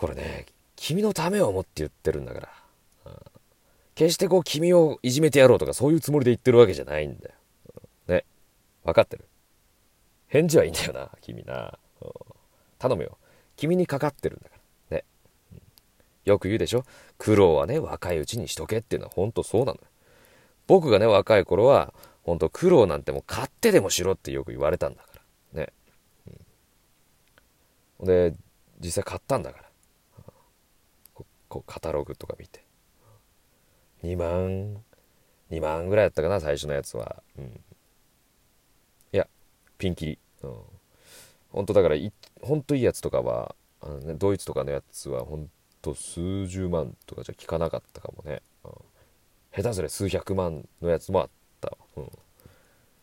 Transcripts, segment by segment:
これね君のためを思って言ってるんだから、決してこう君をいじめてやろうとかそういうつもりで言ってるわけじゃないんだよ、ね。分かってる？返事はいいんだよな君な、頼むよ。君にかかってるんだから。ね、よく言うでしょ？苦労はね若いうちにしとけっていうのは本当そうなのよ。僕がね若い頃は本当苦労なんてもう買ってでもしろってよく言われたんだから。ね、うん、で実際買ったんだから。こうカタログとか見て。2万2万ぐらいだったかな最初のやつは、うん、いやピンキリ、うん、本当だからい本当いいやつとかはあの、ね、ドイツとかのやつは本当数十万とかじゃ効かなかったかもね、うん、下手すれ数百万のやつもあった、うん、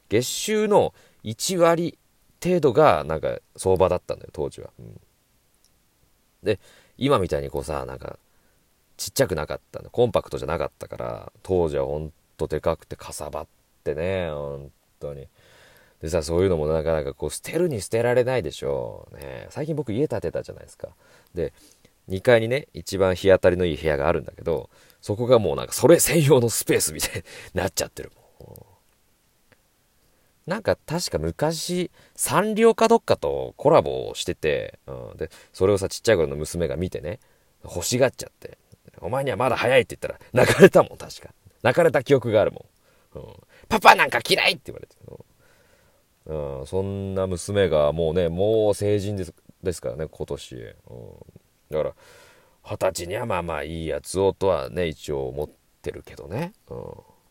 月収の1割程度がなんか相場だったんだよ当時は、うん、で今みたいにこうさなんかちゃくなかったコンパクトじゃなかったから。当時はほんとでかくてかさばってね。本当に。でさそういうのもなかなかこう捨てるに捨てられないでしょう。ね。最近僕家建てたじゃないですか。で2階にね一番日当たりのいい部屋があるんだけどそこがもうなんかそれ専用のスペースみたいになっちゃってる。もんなんか確か昔サンリオかどっかとコラボをしてて、うん、でそれをさちっちゃい頃の娘が見てね欲しがっちゃって。お前にはまだ早いって言ったら泣かれたもん、確か。泣かれた記憶があるもん。うん、パパなんか嫌いって言われて。うん、そんな娘がもうね、もう成人ですですからね、今年。うん、だから、二十歳にはまあまあいいやつをとはね、一応思ってるけどね。うん、